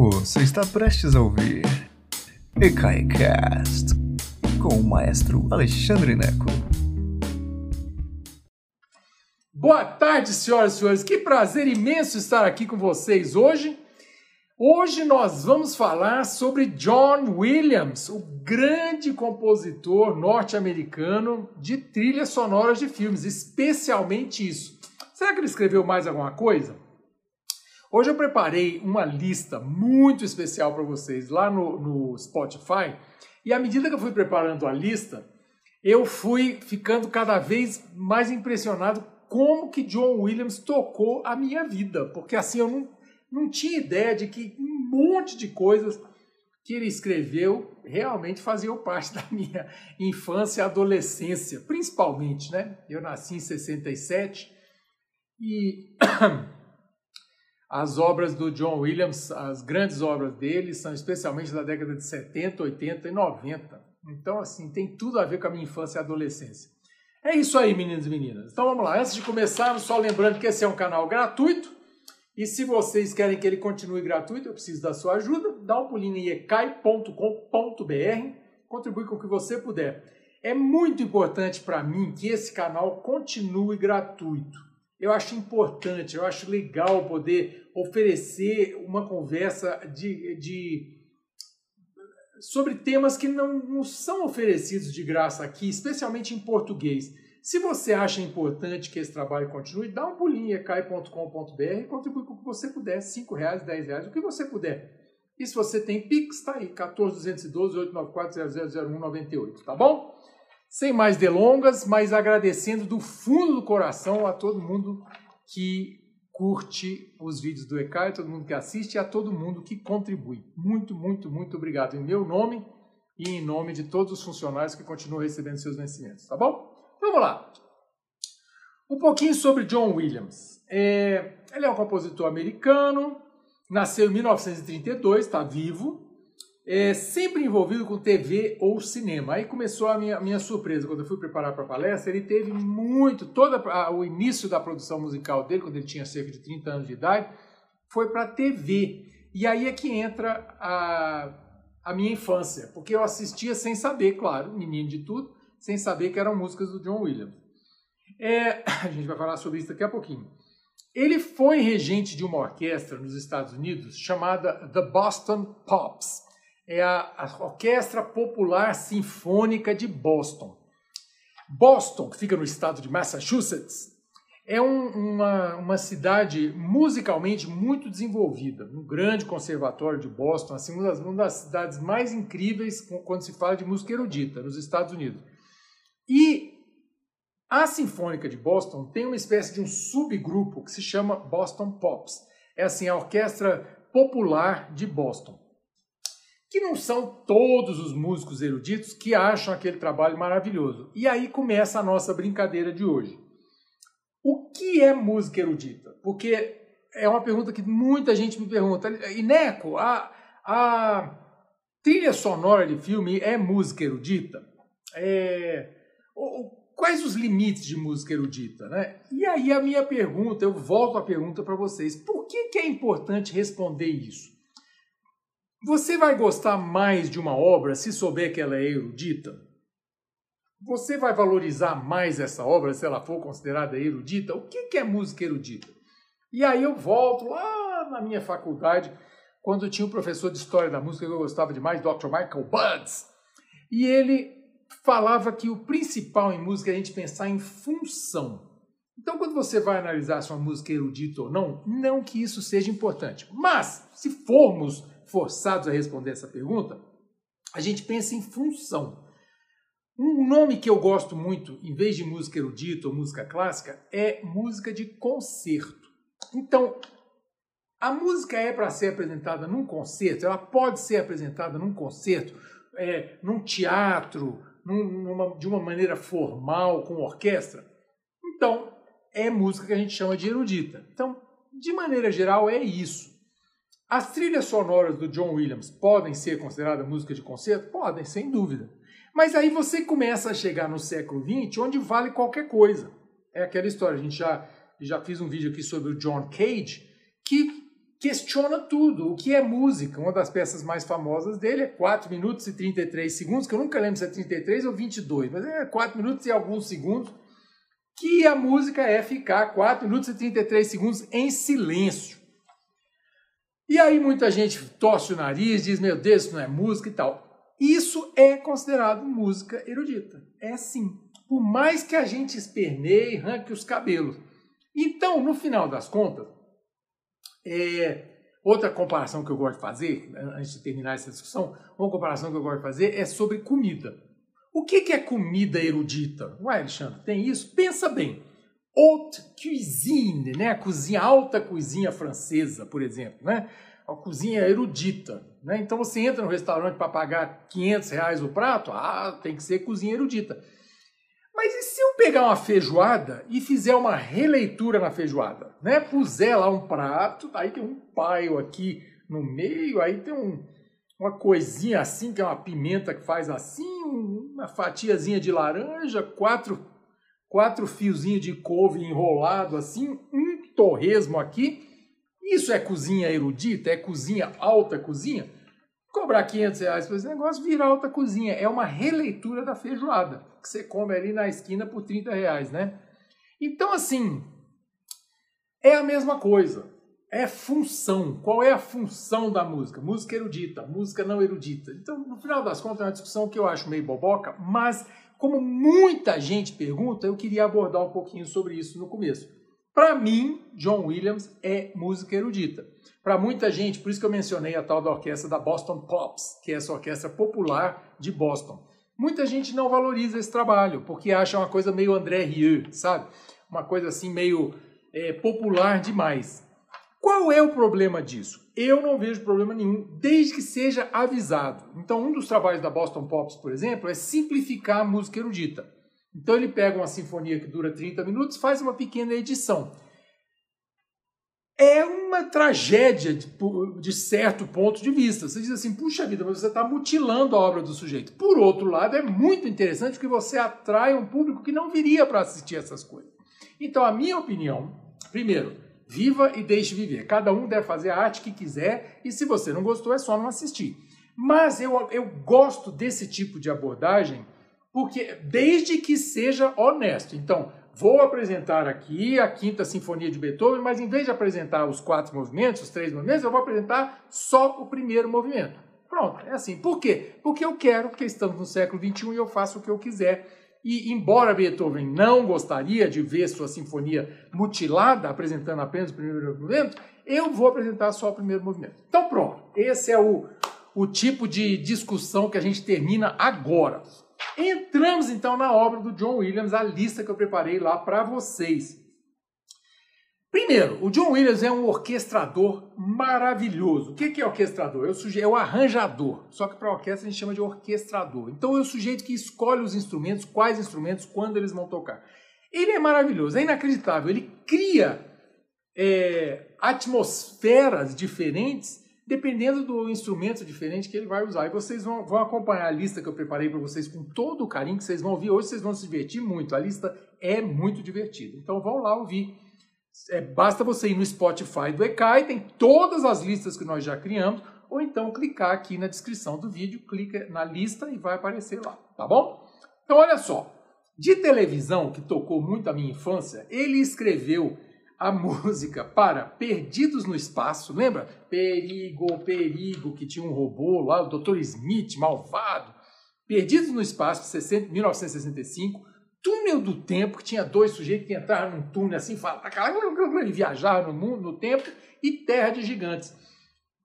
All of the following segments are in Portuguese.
Você está prestes a ouvir EKAICAST com o maestro Alexandre Neco. Boa tarde, senhoras e senhores. Que prazer imenso estar aqui com vocês hoje. Hoje nós vamos falar sobre John Williams, o grande compositor norte-americano de trilhas sonoras de filmes, especialmente isso. Será que ele escreveu mais alguma coisa? Hoje eu preparei uma lista muito especial para vocês lá no, no Spotify e à medida que eu fui preparando a lista, eu fui ficando cada vez mais impressionado como que John Williams tocou a minha vida, porque assim eu não, não tinha ideia de que um monte de coisas que ele escreveu realmente faziam parte da minha infância e adolescência, principalmente, né? Eu nasci em 67 e As obras do John Williams, as grandes obras dele, são especialmente da década de 70, 80 e 90. Então, assim, tem tudo a ver com a minha infância e adolescência. É isso aí, meninos e meninas. Então vamos lá. Antes de começarmos, só lembrando que esse é um canal gratuito. E se vocês querem que ele continue gratuito, eu preciso da sua ajuda. Dá um pulinho em ecai.com.br, contribui com o que você puder. É muito importante para mim que esse canal continue gratuito eu acho importante, eu acho legal poder oferecer uma conversa de, de sobre temas que não, não são oferecidos de graça aqui, especialmente em português. Se você acha importante que esse trabalho continue, dá um pulinho em ecai.com.br e contribui com o que você puder, 5 reais, 10 reais, o que você puder. E se você tem Pix, está aí, 14212 894 000198, tá bom? Sem mais delongas, mas agradecendo do fundo do coração a todo mundo que curte os vídeos do ECAI, todo mundo que assiste e a todo mundo que contribui. Muito, muito, muito obrigado em meu nome e em nome de todos os funcionários que continuam recebendo seus vencimentos, tá bom? Vamos lá. Um pouquinho sobre John Williams. É, ele é um compositor americano, nasceu em 1932, está vivo, é, sempre envolvido com TV ou cinema. Aí começou a minha, minha surpresa quando eu fui preparar para a palestra. Ele teve muito, todo o início da produção musical dele, quando ele tinha cerca de 30 anos de idade, foi para TV. E aí é que entra a, a minha infância, porque eu assistia sem saber, claro, menino de tudo, sem saber que eram músicas do John Williams. É, a gente vai falar sobre isso daqui a pouquinho. Ele foi regente de uma orquestra nos Estados Unidos chamada The Boston Pops é a, a Orquestra Popular Sinfônica de Boston. Boston, que fica no estado de Massachusetts, é um, uma, uma cidade musicalmente muito desenvolvida, um grande conservatório de Boston, assim, uma das, uma das cidades mais incríveis quando se fala de música erudita nos Estados Unidos. E a Sinfônica de Boston tem uma espécie de um subgrupo que se chama Boston Pops. É assim a orquestra popular de Boston que não são todos os músicos eruditos que acham aquele trabalho maravilhoso. E aí começa a nossa brincadeira de hoje. O que é música erudita? Porque é uma pergunta que muita gente me pergunta. Ineco, a, a trilha sonora de filme é música erudita? É, quais os limites de música erudita? Né? E aí a minha pergunta, eu volto a pergunta para vocês. Por que, que é importante responder isso? Você vai gostar mais de uma obra se souber que ela é erudita? Você vai valorizar mais essa obra se ela for considerada erudita? O que é música erudita? E aí eu volto lá na minha faculdade, quando tinha um professor de História da Música que eu gostava demais, Dr. Michael Buds, e ele falava que o principal em música é a gente pensar em função. Então, quando você vai analisar se uma música é erudita ou não, não que isso seja importante. Mas, se formos forçados a responder essa pergunta, a gente pensa em função. Um nome que eu gosto muito, em vez de música erudita ou música clássica, é música de concerto. Então, a música é para ser apresentada num concerto, ela pode ser apresentada num concerto, é, num teatro, num, numa, de uma maneira formal, com orquestra. Então, é música que a gente chama de erudita. Então, de maneira geral, é isso. As trilhas sonoras do John Williams podem ser consideradas música de concerto? Podem, sem dúvida. Mas aí você começa a chegar no século XX, onde vale qualquer coisa. É aquela história, a gente já, já fiz um vídeo aqui sobre o John Cage, que questiona tudo. O que é música? Uma das peças mais famosas dele é 4 minutos e 33 segundos, que eu nunca lembro se é 33 ou 22, mas é 4 minutos e alguns segundos, que a música é ficar 4 minutos e 33 segundos em silêncio. E aí muita gente torce o nariz, diz, meu Deus, isso não é música e tal. Isso é considerado música erudita. É sim. Por mais que a gente esperneie e arranque os cabelos. Então, no final das contas, é, outra comparação que eu gosto de fazer, antes de terminar essa discussão, uma comparação que eu gosto de fazer é sobre comida. O que é comida erudita? Ué, Alexandre, tem isso? Pensa bem. Haute cuisine, né? A cozinha, alta cozinha francesa, por exemplo, né? A cozinha erudita, né? Então você entra no restaurante para pagar 500 reais o prato, ah, tem que ser cozinha erudita. Mas e se eu pegar uma feijoada e fizer uma releitura na feijoada? Né? Puser lá um prato, aí tem um paio aqui no meio, aí tem um, uma coisinha assim, que é uma pimenta que faz assim, uma fatiazinha de laranja, quatro, quatro fiozinhos de couve enrolado assim, um torresmo aqui. Isso é cozinha erudita? É cozinha alta cozinha? Cobrar 500 reais por esse negócio vira alta cozinha. É uma releitura da feijoada que você come ali na esquina por 30 reais, né? Então, assim, é a mesma coisa. É função. Qual é a função da música? Música erudita, música não erudita. Então, no final das contas, é uma discussão que eu acho meio boboca, mas como muita gente pergunta, eu queria abordar um pouquinho sobre isso no começo. Para mim, John Williams é música erudita. Para muita gente, por isso que eu mencionei a tal da orquestra da Boston Pops, que é essa orquestra popular de Boston. Muita gente não valoriza esse trabalho, porque acha uma coisa meio André Rieu, sabe? Uma coisa assim meio é, popular demais. Qual é o problema disso? Eu não vejo problema nenhum, desde que seja avisado. Então, um dos trabalhos da Boston Pops, por exemplo, é simplificar a música erudita. Então, ele pega uma sinfonia que dura 30 minutos, faz uma pequena edição é uma tragédia de, de, certo ponto de vista. Você diz assim, puxa vida, mas você está mutilando a obra do sujeito. Por outro lado, é muito interessante porque você atrai um público que não viria para assistir essas coisas. Então, a minha opinião, primeiro, viva e deixe viver. Cada um deve fazer a arte que quiser e se você não gostou, é só não assistir. Mas eu, eu gosto desse tipo de abordagem porque desde que seja honesto. Então, Vou apresentar aqui a Quinta Sinfonia de Beethoven, mas em vez de apresentar os quatro movimentos, os três movimentos, eu vou apresentar só o primeiro movimento. Pronto, é assim. Por quê? Porque eu quero, porque estamos no século XXI e eu faço o que eu quiser. E embora Beethoven não gostaria de ver sua sinfonia mutilada, apresentando apenas o primeiro movimento, eu vou apresentar só o primeiro movimento. Então pronto, esse é o, o tipo de discussão que a gente termina agora. Entramos então na obra do John Williams, a lista que eu preparei lá para vocês. Primeiro, o John Williams é um orquestrador maravilhoso. O que é orquestrador? É o, é o arranjador. Só que para orquestra a gente chama de orquestrador. Então é o sujeito que escolhe os instrumentos, quais instrumentos, quando eles vão tocar. Ele é maravilhoso, é inacreditável. Ele cria é, atmosferas diferentes dependendo do instrumento diferente que ele vai usar. E vocês vão, vão acompanhar a lista que eu preparei para vocês com todo o carinho que vocês vão ouvir. Hoje vocês vão se divertir muito. A lista é muito divertida. Então vão lá ouvir. É, basta você ir no Spotify do ECAI, tem todas as listas que nós já criamos, ou então clicar aqui na descrição do vídeo, clica na lista e vai aparecer lá, tá bom? Então olha só, de televisão, que tocou muito a minha infância, ele escreveu a música para Perdidos no Espaço, lembra? Perigo, perigo, que tinha um robô lá, o Dr. Smith, malvado. Perdidos no Espaço, 1965. Túnel do Tempo, que tinha dois sujeitos que entraram num túnel assim, e viajaram no mundo, no tempo. E Terra de Gigantes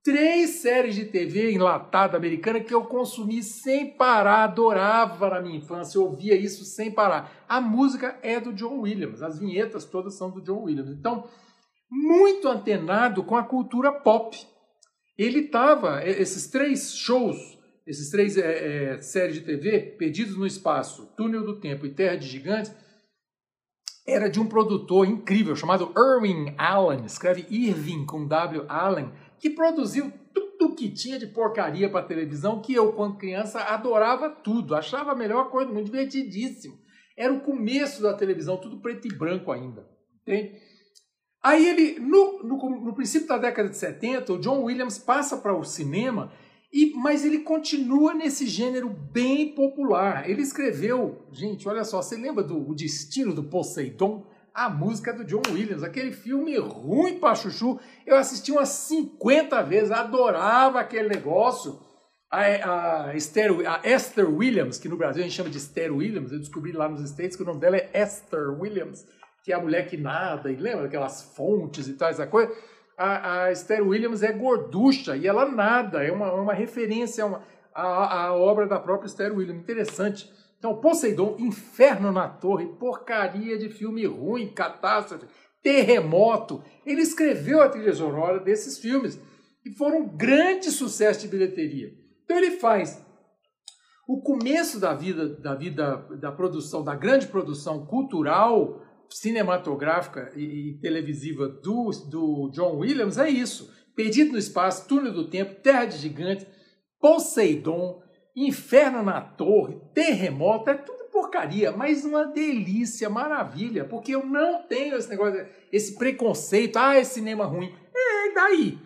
três séries de TV enlatada americana que eu consumi sem parar, adorava na minha infância, eu ouvia isso sem parar. A música é do John Williams, as vinhetas todas são do John Williams. Então, muito antenado com a cultura pop. Ele estava, esses três shows, esses três é, é, séries de TV, Perdidos no Espaço, Túnel do Tempo e Terra de Gigantes, era de um produtor incrível chamado Irving Allen, escreve Irving com W Allen, que produziu tudo que tinha de porcaria para televisão, que eu, quando criança, adorava tudo, achava a melhor coisa, muito divertidíssimo. Era o começo da televisão, tudo preto e branco ainda. Entende? Aí ele, no, no, no, princípio da década de 70, o John Williams passa para o cinema, e, mas ele continua nesse gênero bem popular. Ele escreveu, gente, olha só, você lembra do o Destino do Poseidon? A música do John Williams, aquele filme ruim para chuchu. Eu assisti umas 50 vezes, adorava aquele negócio. A, a, Esther, a Esther Williams, que no Brasil a gente chama de Esther Williams, eu descobri lá nos States que o nome dela é Esther Williams que é a mulher que nada, e lembra aquelas fontes e tal, essa coisa? A, a Esther Williams é gorducha e ela nada, é uma, uma referência a obra da própria Esther Williams. Interessante. Então, Poseidon, Inferno na Torre, porcaria de filme ruim, catástrofe, terremoto. Ele escreveu a trilha sonora desses filmes e foram um grande sucesso de bilheteria. Então ele faz o começo da vida da vida da produção, da grande produção cultural cinematográfica e, e televisiva do, do John Williams é isso. Perdido no Espaço, Túnel do Tempo, Terra de Gigantes, Poseidon, Inferno na Torre, Terremoto, é tudo porcaria, mas uma delícia, maravilha, porque eu não tenho esse negócio, esse preconceito, ah, é cinema ruim. É, daí?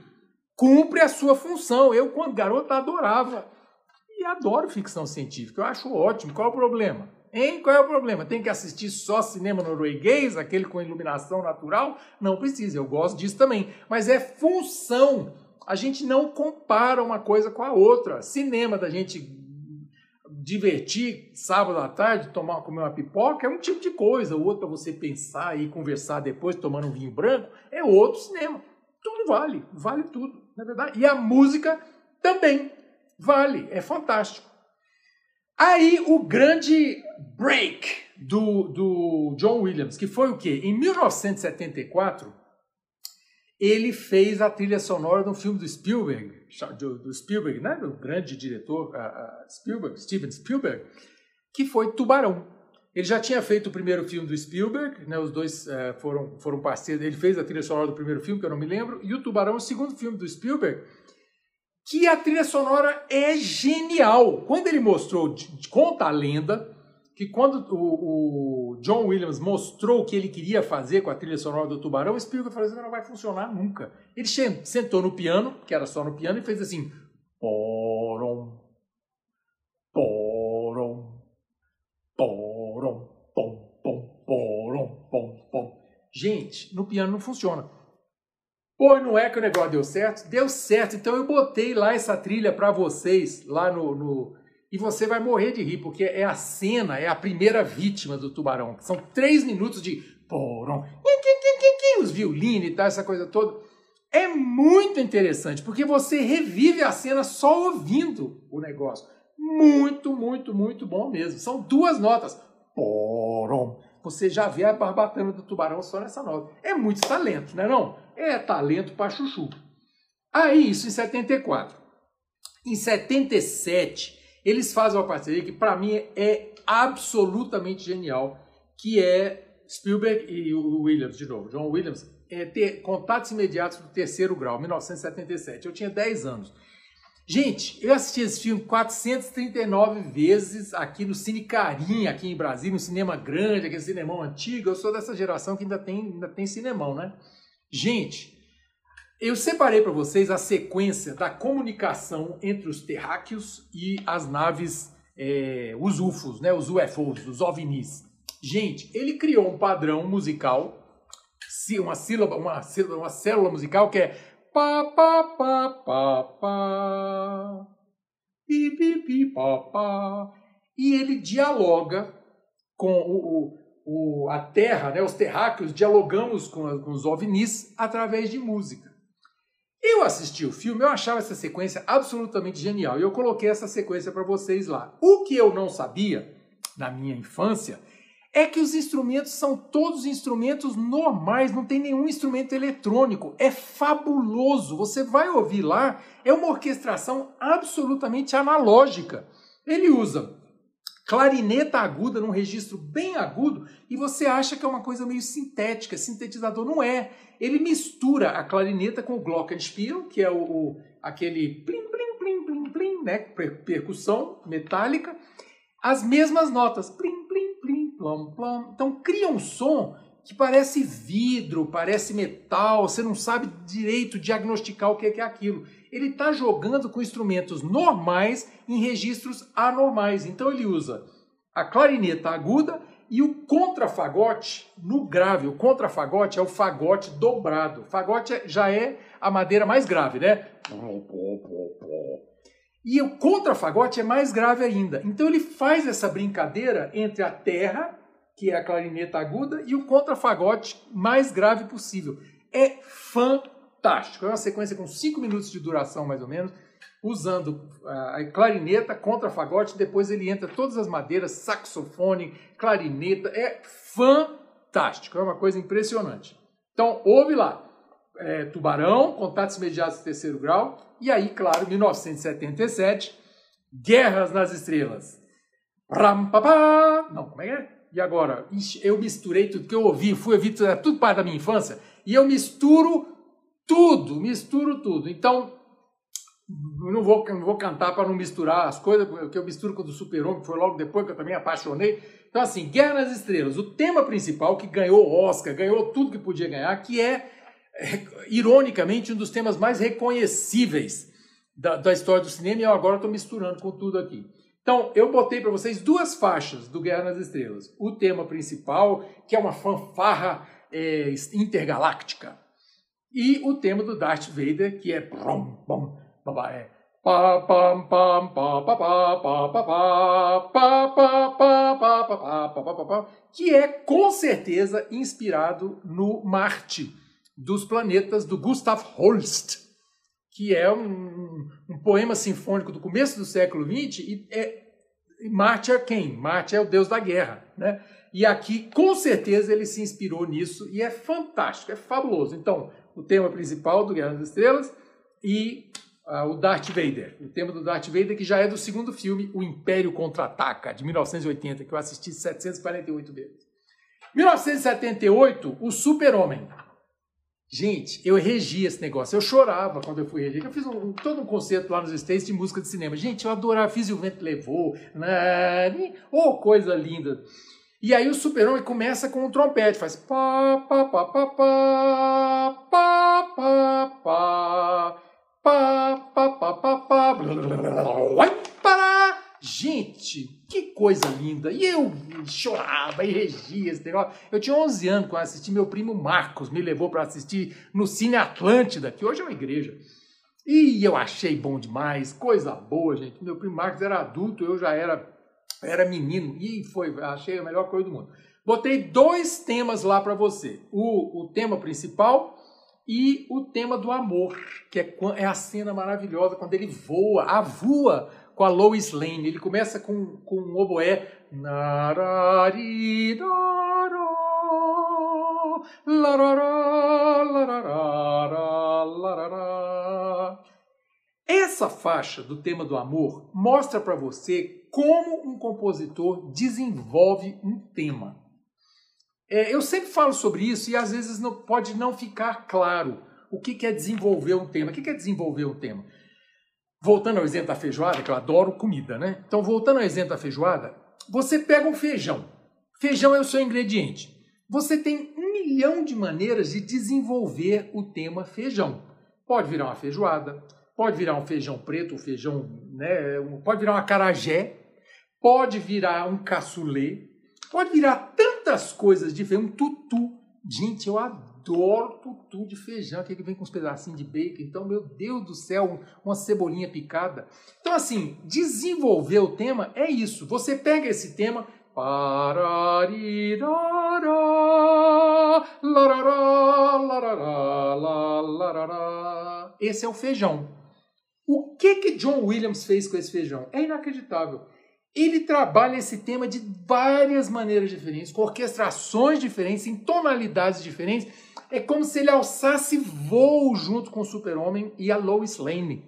Cumpre a sua função. Eu, quando garoto, adorava. E adoro ficção científica, eu acho ótimo. Qual é o problema? Hein? Qual é o problema? Tem que assistir só cinema norueguês, aquele com iluminação natural? Não precisa, eu gosto disso também. Mas é função. A gente não compara uma coisa com a outra. Cinema da gente divertir sábado à tarde, tomar, comer uma pipoca, é um tipo de coisa. O outro para você pensar e conversar depois, tomando um vinho branco, é outro cinema. Tudo vale, vale tudo, na é verdade. E a música também vale, é fantástico. Aí o grande break do, do John Williams, que foi o quê? Em 1974, ele fez a trilha sonora de um filme do Spielberg, do, Spielberg, né? do grande diretor uh, Spielberg, Steven Spielberg, que foi Tubarão. Ele já tinha feito o primeiro filme do Spielberg, né? os dois uh, foram, foram parceiros, ele fez a trilha sonora do primeiro filme, que eu não me lembro, e o Tubarão, o segundo filme do Spielberg, que a trilha sonora é genial. Quando ele mostrou, conta a lenda, que quando o, o, John Williams mostrou o que ele queria fazer com a trilha sonora do Tubarão, o Spielberg falou assim, não vai funcionar nunca. Ele sentou no piano, que era só no piano, e fez assim, porom, porom, porom, pom, pom, porom, pom, pom. Gente, no piano não funciona. Pô, não é que o negócio deu certo? Deu certo. Então eu botei lá essa trilha para vocês, lá no, no, E você vai morrer de rir, porque é a cena, é a primeira vítima do tubarão. São três minutos de porom, os violinos e tal, essa coisa toda. É muito interessante, porque você revive a cena só ouvindo o negócio. Muito, muito, muito bom mesmo. São duas notas. Porom. Você já vê a barbatana do tubarão só nessa nota. É muito talento, não é não? É talento para chuchu. Aí, isso em 74. Em 77, eles fazem uma parceria que para mim é absolutamente genial, que é Spielberg e o Williams, de novo, John Williams, é ter contatos imediatos do terceiro grau, 1977. Eu tinha 10 anos. Gente, eu assisti esse filme 439 vezes aqui no Cine Carim, aqui em Brasília, um cinema grande, aquele cinemão antigo. Eu sou dessa geração que ainda tem, ainda tem cinemão, né? Gente, eu separei para vocês a sequência da comunicação entre os terráqueos e as naves, é, os UFOs, né, os UFOs, os OVNIs. Gente, ele criou um padrão musical, uma sílaba, uma, sílaba, uma célula musical que é pá, pá, pá, pá, pá, pi, pi, pi, pá, pá, e ele dialoga com o, o o, a Terra, né, os terráqueos, dialogamos com, com os ovnis através de música. Eu assisti o filme, eu achava essa sequência absolutamente genial e eu coloquei essa sequência para vocês lá. O que eu não sabia na minha infância é que os instrumentos são todos instrumentos normais, não tem nenhum instrumento eletrônico. É fabuloso. Você vai ouvir lá, é uma orquestração absolutamente analógica. Ele usa clarineta aguda num registro bem agudo e você acha que é uma coisa meio sintética, sintetizador. Não é. Ele mistura a clarineta com o glockenspiel, que é o, o aquele plim, plim, plim, plim, plim, né? percussão metálica, as mesmas notas, plim, plim, plim, plom, plom. Então cria um som que parece vidro, parece metal, você não sabe direito diagnosticar o que é aquilo. Ele está jogando com instrumentos normais em registros anormais. Então ele usa a clarineta aguda e o contrafagote no grave. O contrafagote é o fagote dobrado. Fagote já é a madeira mais grave, né? E o contrafagote é mais grave ainda. Então ele faz essa brincadeira entre a terra, que é a clarineta aguda, e o contrafagote mais grave possível. É fantástico. É uma sequência com 5 minutos de duração, mais ou menos, usando a clarineta, contrafagote, depois ele entra todas as madeiras, saxofone, clarineta. É fantástico. É uma coisa impressionante. Então, ouve lá é, Tubarão, Contatos Imediatos Terceiro Grau, e aí, claro, 1977, Guerras nas Estrelas. Ram, papá. Não, como é que é? E agora? Eu misturei tudo que eu ouvi, fui ouvir tudo, é tudo parte da minha infância, e eu misturo tudo, misturo tudo. Então, não vou, não vou cantar para não misturar as coisas, porque eu misturo com o do Super-Homem, que foi logo depois que eu também apaixonei. Então, assim, Guerra nas Estrelas, o tema principal que ganhou Oscar, ganhou tudo que podia ganhar, que é ironicamente, um dos temas mais reconhecíveis da, da história do cinema, e eu agora estou misturando com tudo aqui. Então, eu botei para vocês duas faixas do Guerra nas Estrelas. O tema principal, que é uma fanfarra é, intergaláctica, e o tema do Darth Vader, que é é que é com certeza inspirado no Marte dos planetas do Gustav Holst, que é um, um poema sinfônico do começo do século XX e é Marte é quem? Marte é o deus da guerra, né? E aqui, com certeza, ele se inspirou nisso e é fantástico, é fabuloso. Então, o tema principal do Guerra das Estrelas e uh, o Darth Vader. O tema do Darth Vader, que já é do segundo filme, O Império Contra-Ataca, de 1980, que eu assisti 748 vezes. 1978, O Super-Homem. Gente, eu regi esse negócio. Eu chorava quando eu fui reger. Eu fiz um, todo um concerto lá nos States de música de cinema. Gente, eu adorava. Fiz e o vento levou. Né? Oh, coisa linda. E aí o super-homem começa com um trompete. Faz pá, pá, pá, pá, pá, pá, pá, pá, pá, pá, pá, pá, pá, Gente, que coisa linda! E eu chorava e regia esse negócio. Eu tinha 11 anos quando assisti, meu primo Marcos me levou para assistir no Cine Atlântida, que hoje é uma igreja. E eu achei bom demais, coisa boa, gente. Meu primo Marcos era adulto, eu já era, era menino. E foi, achei a melhor coisa do mundo. Botei dois temas lá para você. O, o tema principal e o tema do amor, que é, é a cena maravilhosa quando ele voa, avua com a Lois Lane. Ele começa com, com um oboé. Essa faixa do tema do amor mostra para você como um compositor desenvolve um tema. É, eu sempre falo sobre isso e às vezes não, pode não ficar claro o que, é desenvolver um tema. O que é desenvolver um tema? Voltando ao exemplo da feijoada, que eu adoro comida, né? Então, voltando ao exemplo da feijoada, você pega um feijão. Feijão é o seu ingrediente. Você tem um milhão de maneiras de desenvolver o tema feijão. Pode virar uma feijoada, pode virar um feijão preto, um feijão, né? Pode virar uma carajé, pode virar um caçulê, pode virar tantas coisas diferentes, um tutu. Gente, eu adoro adoro tutu de feijão, que vem com uns pedacinhos de bacon. Então, meu Deus do céu, uma cebolinha picada. Então, assim, desenvolver o tema é isso. Você pega esse tema. Esse é o feijão. O que que John Williams fez com esse feijão? É inacreditável. Ele trabalha esse tema de várias maneiras diferentes, com orquestrações diferentes, em tonalidades diferentes é como se ele alçasse voo junto com o Super-Homem e a Lois Lane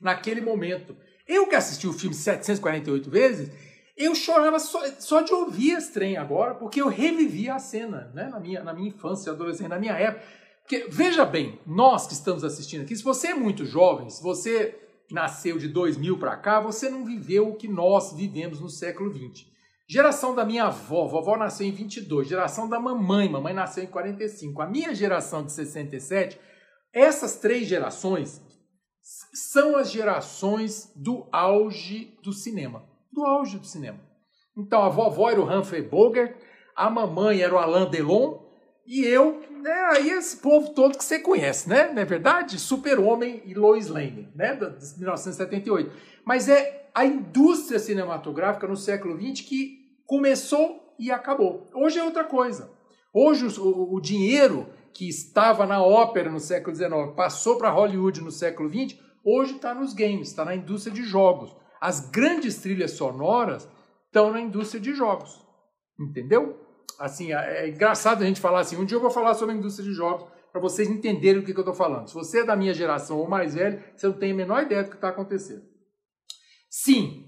naquele momento. Eu que assisti o filme 748 vezes, eu chorava só, só de ouvir esse trem agora, porque eu revivia a cena né, na, minha, na minha infância, adolescente, na minha época. Porque, veja bem, nós que estamos assistindo aqui, se você é muito jovem, se você nasceu de 2000 para cá, você não viveu o que nós vivemos no século 20. Geração da minha avó, vovó nasceu em 22. Geração da mamãe, mamãe nasceu em 45. A minha geração de 67, essas três gerações são as gerações do auge do cinema. Do auge do cinema. Então a vovó era o Humphrey Bogart, a mamãe era o Alain Delon e eu, né, aí esse povo todo que você conhece, né? Não é verdade? Super-Homem e Lois Lane, né? De 1978. Mas é a indústria cinematográfica no século XX que começou e acabou. Hoje é outra coisa. Hoje o, o dinheiro que estava na ópera no século XIX passou para Hollywood no século XX, hoje está nos games, está na indústria de jogos. As grandes trilhas sonoras estão na indústria de jogos. Entendeu? Assim, é, é engraçado a gente falar assim. Um dia eu vou falar sobre a indústria de jogos para vocês entenderem o que, que eu estou falando. Se você é da minha geração ou mais velho, você não tem a menor ideia do que está acontecendo. Sim.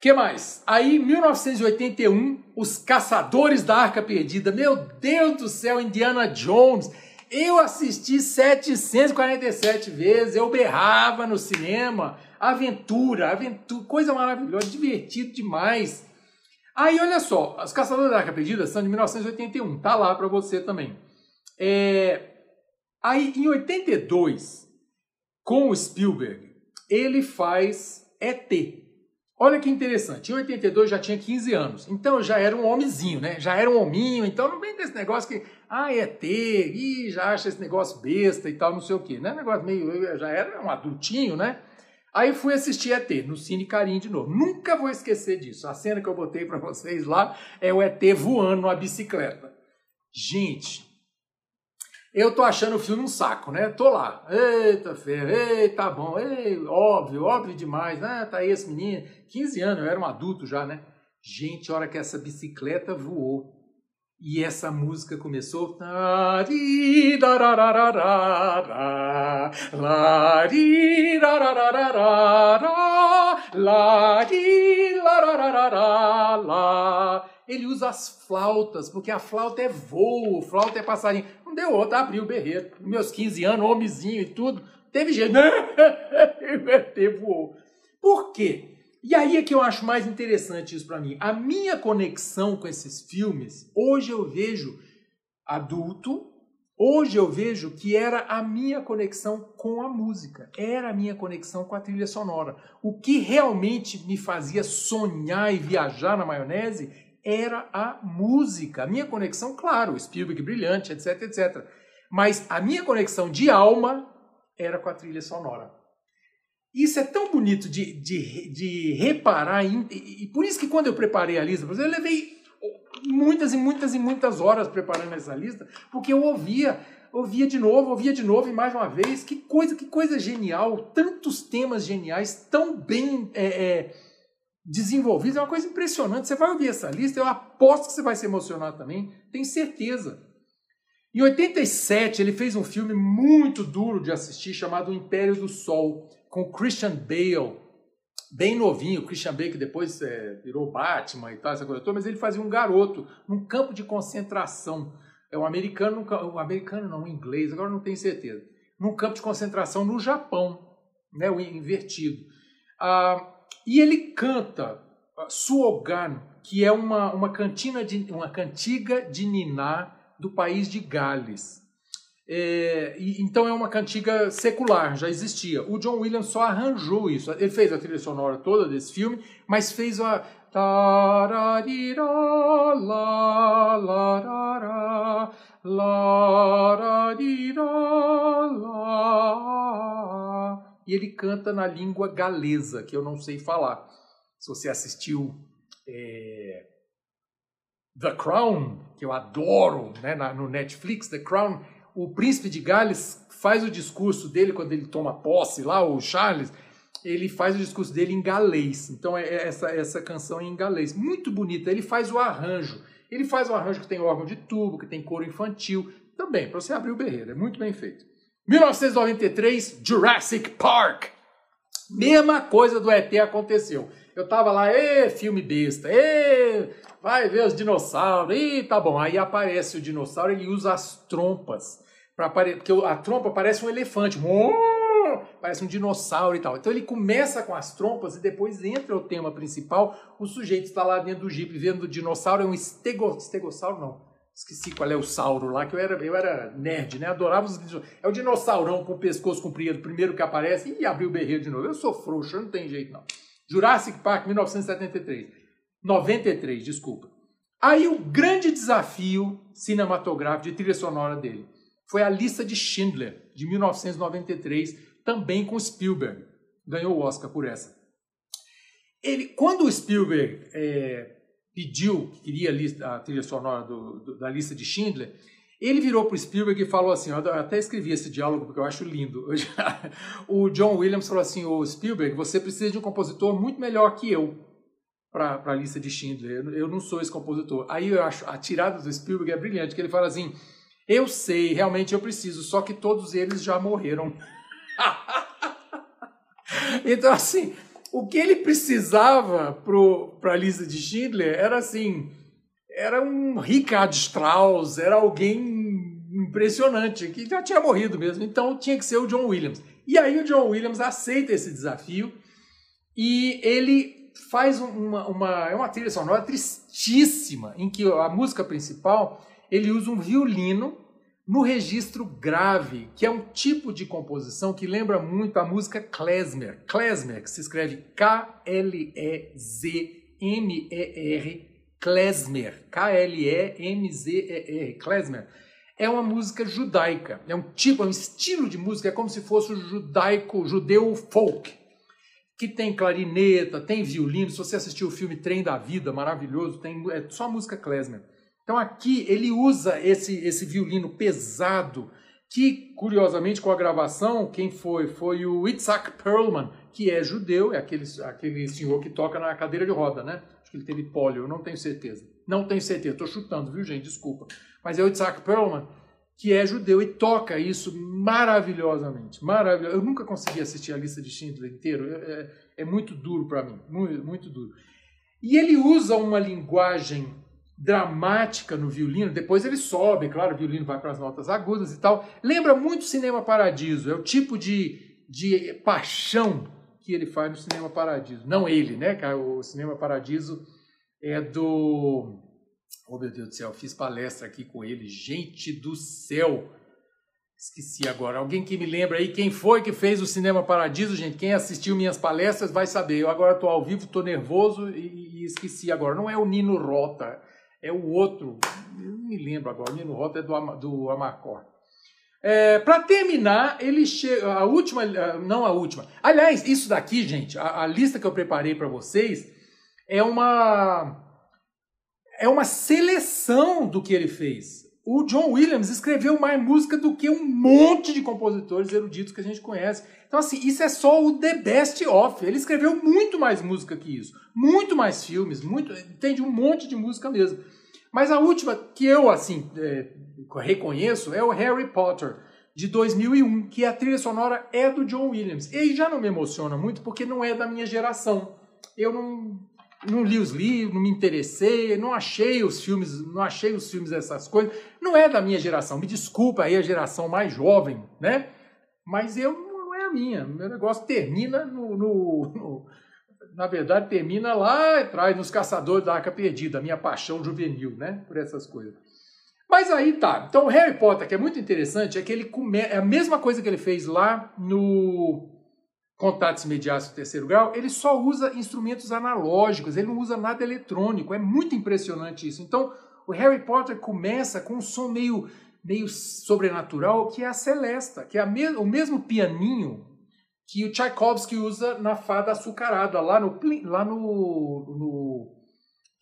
que mais? Aí, 1981, Os Caçadores da Arca Perdida. Meu Deus do céu, Indiana Jones. Eu assisti 747 vezes, eu berrava no cinema. Aventura, aventura, coisa maravilhosa, divertido demais. Aí, olha só, Os Caçadores da Arca Perdida são de 1981, tá lá para você também. É... Aí, em 82, com o Spielberg, ele faz ET. Olha que interessante, em 82 já tinha 15 anos, então eu já era um homenzinho, né? Já era um hominho, então não vem desse negócio que, ah, ET, e já acha esse negócio besta e tal, não sei o quê, né? Negócio meio, já era um adultinho, né? Aí fui assistir ET no Cine Carinho de novo. Nunca vou esquecer disso. A cena que eu botei para vocês lá é o ET voando numa bicicleta. Gente, eu tô achando o filme um saco, né? Tô lá. Eita, ferro, eita, bom, ei, óbvio, óbvio demais. Ah, tá aí esse menino, 15 anos, eu era um adulto já, né? Gente, a hora que essa bicicleta voou, e essa música começou. Ele usa as flautas, porque a flauta é voo, flauta é passarinho. Não deu outra, abriu o berreiro. Meus 15 anos, homenzinho e tudo. Teve jeito. voou. Por quê? E aí é que eu acho mais interessante isso para mim. A minha conexão com esses filmes, hoje eu vejo adulto, hoje eu vejo que era a minha conexão com a música, era a minha conexão com a trilha sonora. O que realmente me fazia sonhar e viajar na maionese era a música. A minha conexão, claro, Spielberg brilhante, etc, etc. Mas a minha conexão de alma era com a trilha sonora. Isso é tão bonito de, de, de reparar, e, e, por isso que quando eu preparei a lista, eu levei muitas e muitas e muitas horas preparando essa lista, porque eu ouvia, ouvia de novo, ouvia de novo e mais uma vez. Que coisa, que coisa genial! Tantos temas geniais, tão bem é, é, desenvolvidos, é uma coisa impressionante. Você vai ouvir essa lista, eu aposto que você vai se emocionar também, tenho certeza. Em 87, ele fez um filme muito duro de assistir chamado O Império do Sol com Christian Bale, bem novinho, Christian Bale que depois é, virou Batman e tal, essa coisa toda, mas ele fazia um garoto num campo de concentração. É um americano, um americano não, um inglês, agora não tenho certeza. Num campo de concentração no Japão, né, o invertido. Ah, e ele canta uh, Suogan, que é uma, uma cantina de uma cantiga de niná do país de Gales. É, e, então é uma cantiga secular, já existia. O John Williams só arranjou isso. Ele fez a trilha sonora toda desse filme, mas fez a. E ele canta na língua galesa, que eu não sei falar. Se você assistiu é, The Crown, que eu adoro né, no Netflix, The Crown o príncipe de Gales faz o discurso dele quando ele toma posse lá, o Charles, ele faz o discurso dele em galês. Então é, é essa, essa canção é em galês. Muito bonita. Ele faz o arranjo. Ele faz o arranjo que tem órgão de tubo, que tem coro infantil. Também, para você abrir o berreiro. É muito bem feito. 1993, Jurassic Park. Mesma coisa do ET aconteceu. Eu tava lá, ê, filme besta, ê, vai ver os dinossauros, e tá bom. Aí aparece o dinossauro, ele usa as trompas para porque a trompa parece um elefante. parece um dinossauro e tal. Então ele começa com as trompas e depois entra o tema principal. O sujeito está lá dentro do jipe vendo o dinossauro, é um estego, estegossauro, não. Esqueci qual é o sauro lá, que eu era, eu era nerd, né? Adorava os É o dinossaurão com o pescoço comprido, primeiro que aparece, e abriu o berreiro de novo. Eu sou frouxo, não tem jeito não. Jurassic Park, 1973. 93, desculpa. Aí o grande desafio cinematográfico de trilha sonora dele foi a lista de Schindler, de 1993, também com Spielberg. Ganhou o Oscar por essa. Ele, quando o Spielberg é, pediu que queria a, lista, a trilha sonora do, do, da lista de Schindler, ele virou para o Spielberg e falou assim, eu até escrevi esse diálogo porque eu acho lindo. o John Williams falou assim, o Spielberg, você precisa de um compositor muito melhor que eu para a lista de Schindler. Eu, eu, não sou esse compositor. Aí eu acho a tirada do Spielberg é brilhante, que ele fala assim: eu sei, realmente eu preciso, só que todos eles já morreram. então, assim, o que ele precisava para a lista de Schindler era assim: era um Richard Strauss, era alguém impressionante, que já tinha morrido mesmo. Então tinha que ser o John Williams. E aí o John Williams aceita esse desafio e ele faz uma, uma, é uma trilha sonora tristíssima, em que a música principal ele usa um violino no registro grave, que é um tipo de composição que lembra muito a música klezmer. Klezmer, que se escreve K-L-E-Z-M-E-R, klezmer, K-L-E-M-Z-E-R, klezmer. É uma música judaica, é um tipo, é um estilo de música, é como se fosse o judaico, judeu folk que tem clarineta, tem violino. Se você assistiu o filme Trem da Vida, maravilhoso, tem é só música klezmer. Então aqui ele usa esse, esse violino pesado, que curiosamente com a gravação, quem foi? Foi o Itzhak Perlman, que é judeu, é aquele, aquele senhor que toca na cadeira de roda, né? Acho que ele teve pólio, eu não tenho certeza. Não tenho certeza, estou chutando, viu gente? Desculpa. Mas é o Itzhak Perlman que é judeu e toca isso maravilhosamente. Maravilhoso. Eu nunca consegui assistir a lista de Schindler inteiro, é, é, é muito duro para mim, muito, muito duro. E ele usa uma linguagem dramática no violino, depois ele sobe, claro, o violino vai para as notas agudas e tal. Lembra muito Cinema Paradiso, é o tipo de, de paixão que ele faz no Cinema Paradiso. Não ele, né? O Cinema Paradiso é do Oh, meu Deus do céu, fiz palestra aqui com ele. Gente do céu! Esqueci agora. Alguém que me lembra aí quem foi que fez o Cinema Paradiso, gente? Quem assistiu minhas palestras vai saber. Eu agora estou ao vivo, estou nervoso e, e, esqueci agora. Não é o Nino Rota, é o outro. Não me lembro agora. O Nino Rota é do, do. É, para terminar, ele chega. A última. Não a última. Aliás, isso daqui, gente, a, a lista que eu preparei para vocês é uma é uma seleção do que ele fez. O John Williams escreveu mais música do que um monte de compositores eruditos que a gente conhece. Então, assim, isso é só o The Best Of. Ele escreveu muito mais música que isso. Muito mais filmes, muito. Entende? Um monte de música mesmo. Mas a última que eu, assim, é, reconheço é o Harry Potter, de 2001, que a trilha sonora é do John Williams. E já não me emociona muito porque não é da minha geração. Eu não não li os livros, não me interessei, não achei os filmes, não achei os filmes dessas coisas. Não é da minha geração. Me desculpa aí a geração mais jovem, né? Mas eu não é a minha. Meu negócio termina no, no, no na verdade termina lá atrás nos caçadores da Arca Perdida, a minha paixão juvenil, né? Por essas coisas. Mas aí tá. Então, Harry Potter, que é muito interessante, é que ele come... é a mesma coisa que ele fez lá no contatos imediatos do terceiro grau, ele só usa instrumentos analógicos, ele não usa nada eletrônico. É muito impressionante isso. Então, o Harry Potter começa com um som meio, meio sobrenatural, que é a Celesta, que é me o mesmo pianinho que o Tchaikovsky usa na Fada Açucarada, lá no, lá no, no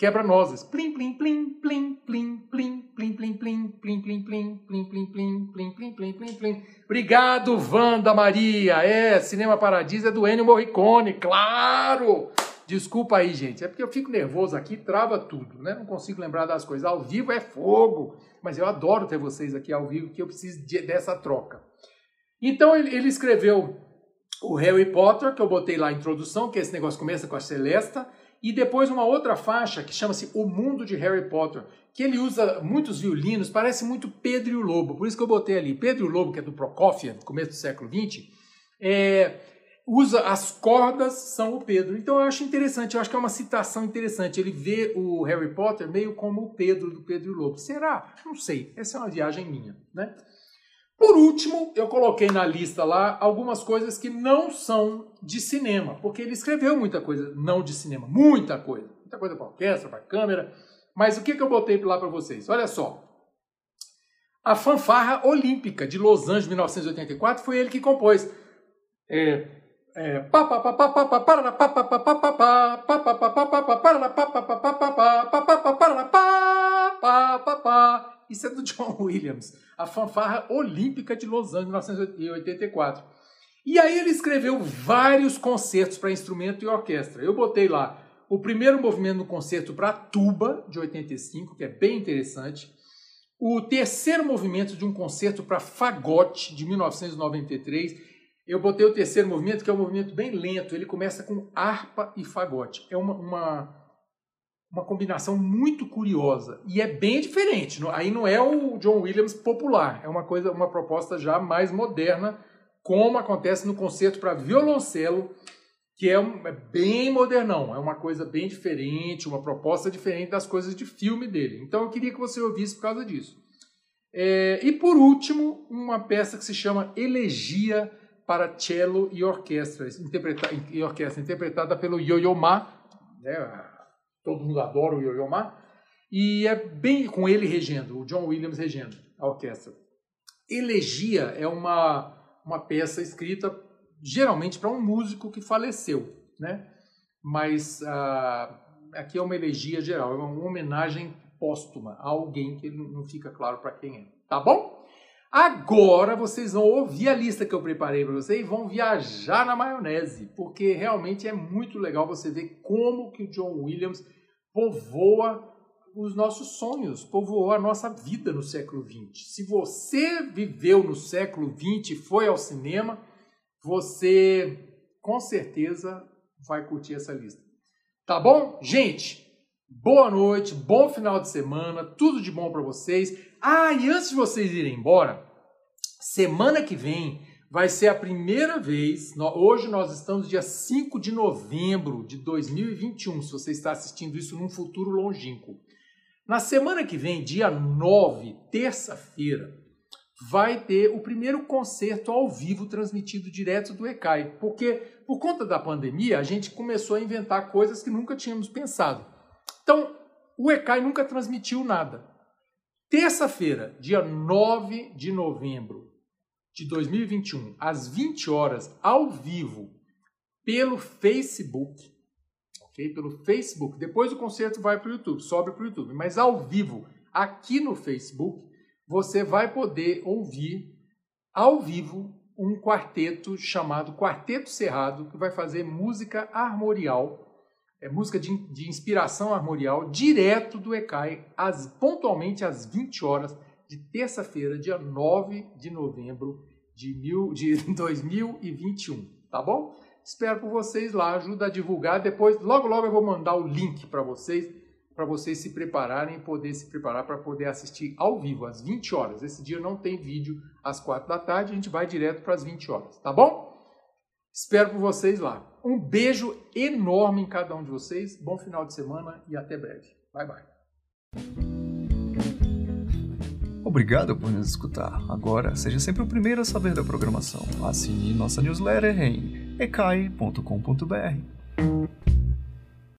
quebra-nozes. Plim, plim, plim, plim, plim, plim, plim, plim, plim, plim, plim, plim, plim, plim, plim, plim, plim, plim, plim, plim. Obrigado, Wanda Maria. É, Cinema Paradiso é do Ennio Morricone, claro! Desculpa aí, gente. É porque eu fico nervoso aqui, trava tudo, né? Não consigo lembrar das coisas. Ao vivo é fogo. Mas eu adoro ter vocês aqui ao vivo, que eu preciso de, dessa troca. Então ele escreveu o Harry Potter, que eu botei lá a introdução, que esse negócio começa com a Celesta. E depois uma outra faixa que chama-se O Mundo de Harry Potter, que ele usa muitos violinos, parece muito Pedro e o Lobo, por isso que eu botei ali. Pedro e o Lobo, que é do Prokofiev, começo do século XX, é, usa as cordas são o Pedro. Então eu acho interessante, eu acho que é uma citação interessante. Ele vê o Harry Potter meio como o Pedro do Pedro e Lobo. Será? Não sei. Essa é uma viagem minha, né? Por último, eu coloquei na lista lá algumas coisas que não são de cinema, porque ele escreveu muita coisa não de cinema, muita coisa, muita coisa para orquestra, para câmera. Mas o que, que eu botei lá para vocês? Olha só. A fanfarra olímpica de Los Angeles, 1984, foi ele que compôs. É, é, isso é do John Williams, a fanfarra olímpica de Los Angeles, 1984. E aí ele escreveu vários concertos para instrumento e orquestra. Eu botei lá o primeiro movimento no concerto para tuba, de 85, que é bem interessante. O terceiro movimento de um concerto para fagote, de 1993. Eu botei o terceiro movimento, que é um movimento bem lento. Ele começa com harpa e fagote. É uma, uma uma combinação muito curiosa e é bem diferente. Aí não é o John Williams popular, é uma coisa, uma proposta já mais moderna, como acontece no concerto para violoncelo, que é, um, é, bem modernão, é uma coisa bem diferente, uma proposta diferente das coisas de filme dele. Então eu queria que você ouvisse por causa disso. É, e por último, uma peça que se chama Elegia para cello e orquestra, interpreta, e orquestra interpretada pelo Yo-Yo Ma, né, todo mundo adora o Yo-Yo Ma, e é bem com ele regendo, o John Williams regendo a orquestra. Elegia é uma, uma peça escrita geralmente para um músico que faleceu, né? Mas uh, aqui é uma elegia geral, é uma homenagem póstuma a alguém que não fica claro para quem é, tá bom? Agora vocês vão ouvir a lista que eu preparei para vocês e vão viajar na maionese, porque realmente é muito legal você ver como que o John Williams povoa os nossos sonhos, povoou a nossa vida no século XX. Se você viveu no século XX e foi ao cinema, você com certeza vai curtir essa lista. Tá bom? Gente, boa noite, bom final de semana, tudo de bom para vocês. Ah, e antes de vocês irem embora, semana que vem vai ser a primeira vez. Hoje nós estamos dia 5 de novembro de 2021, se você está assistindo isso num futuro longínquo. Na semana que vem, dia 9, terça-feira, vai ter o primeiro concerto ao vivo transmitido direto do ECAI, porque por conta da pandemia a gente começou a inventar coisas que nunca tínhamos pensado. Então, o ECAI nunca transmitiu nada. Terça-feira, dia 9 de novembro de 2021, às 20 horas, ao vivo, pelo Facebook. Ok? Pelo Facebook. Depois o concerto vai para o YouTube, sobe para o YouTube. Mas ao vivo, aqui no Facebook, você vai poder ouvir ao vivo um quarteto chamado Quarteto Cerrado, que vai fazer música armorial é, música de, de, inspiração armorial, direto do ECAI, às, pontualmente às 20 horas de terça-feira, dia 9 de novembro de, mil, de 2021. Tá bom? Espero por vocês lá, ajuda a divulgar. Depois, logo, logo eu vou mandar o link para vocês, para vocês se prepararem poder se preparar para poder assistir ao vivo, às 20 horas. Esse dia não tem vídeo às 4 da tarde, a gente vai direto para as 20 horas, tá bom? Espero por vocês lá. Um beijo enorme em cada um de vocês. Bom final de semana e até breve. Bye bye. Obrigado por nos escutar. Agora, seja sempre o primeiro a saber da programação. Assine nossa newsletter em ecai.com.br.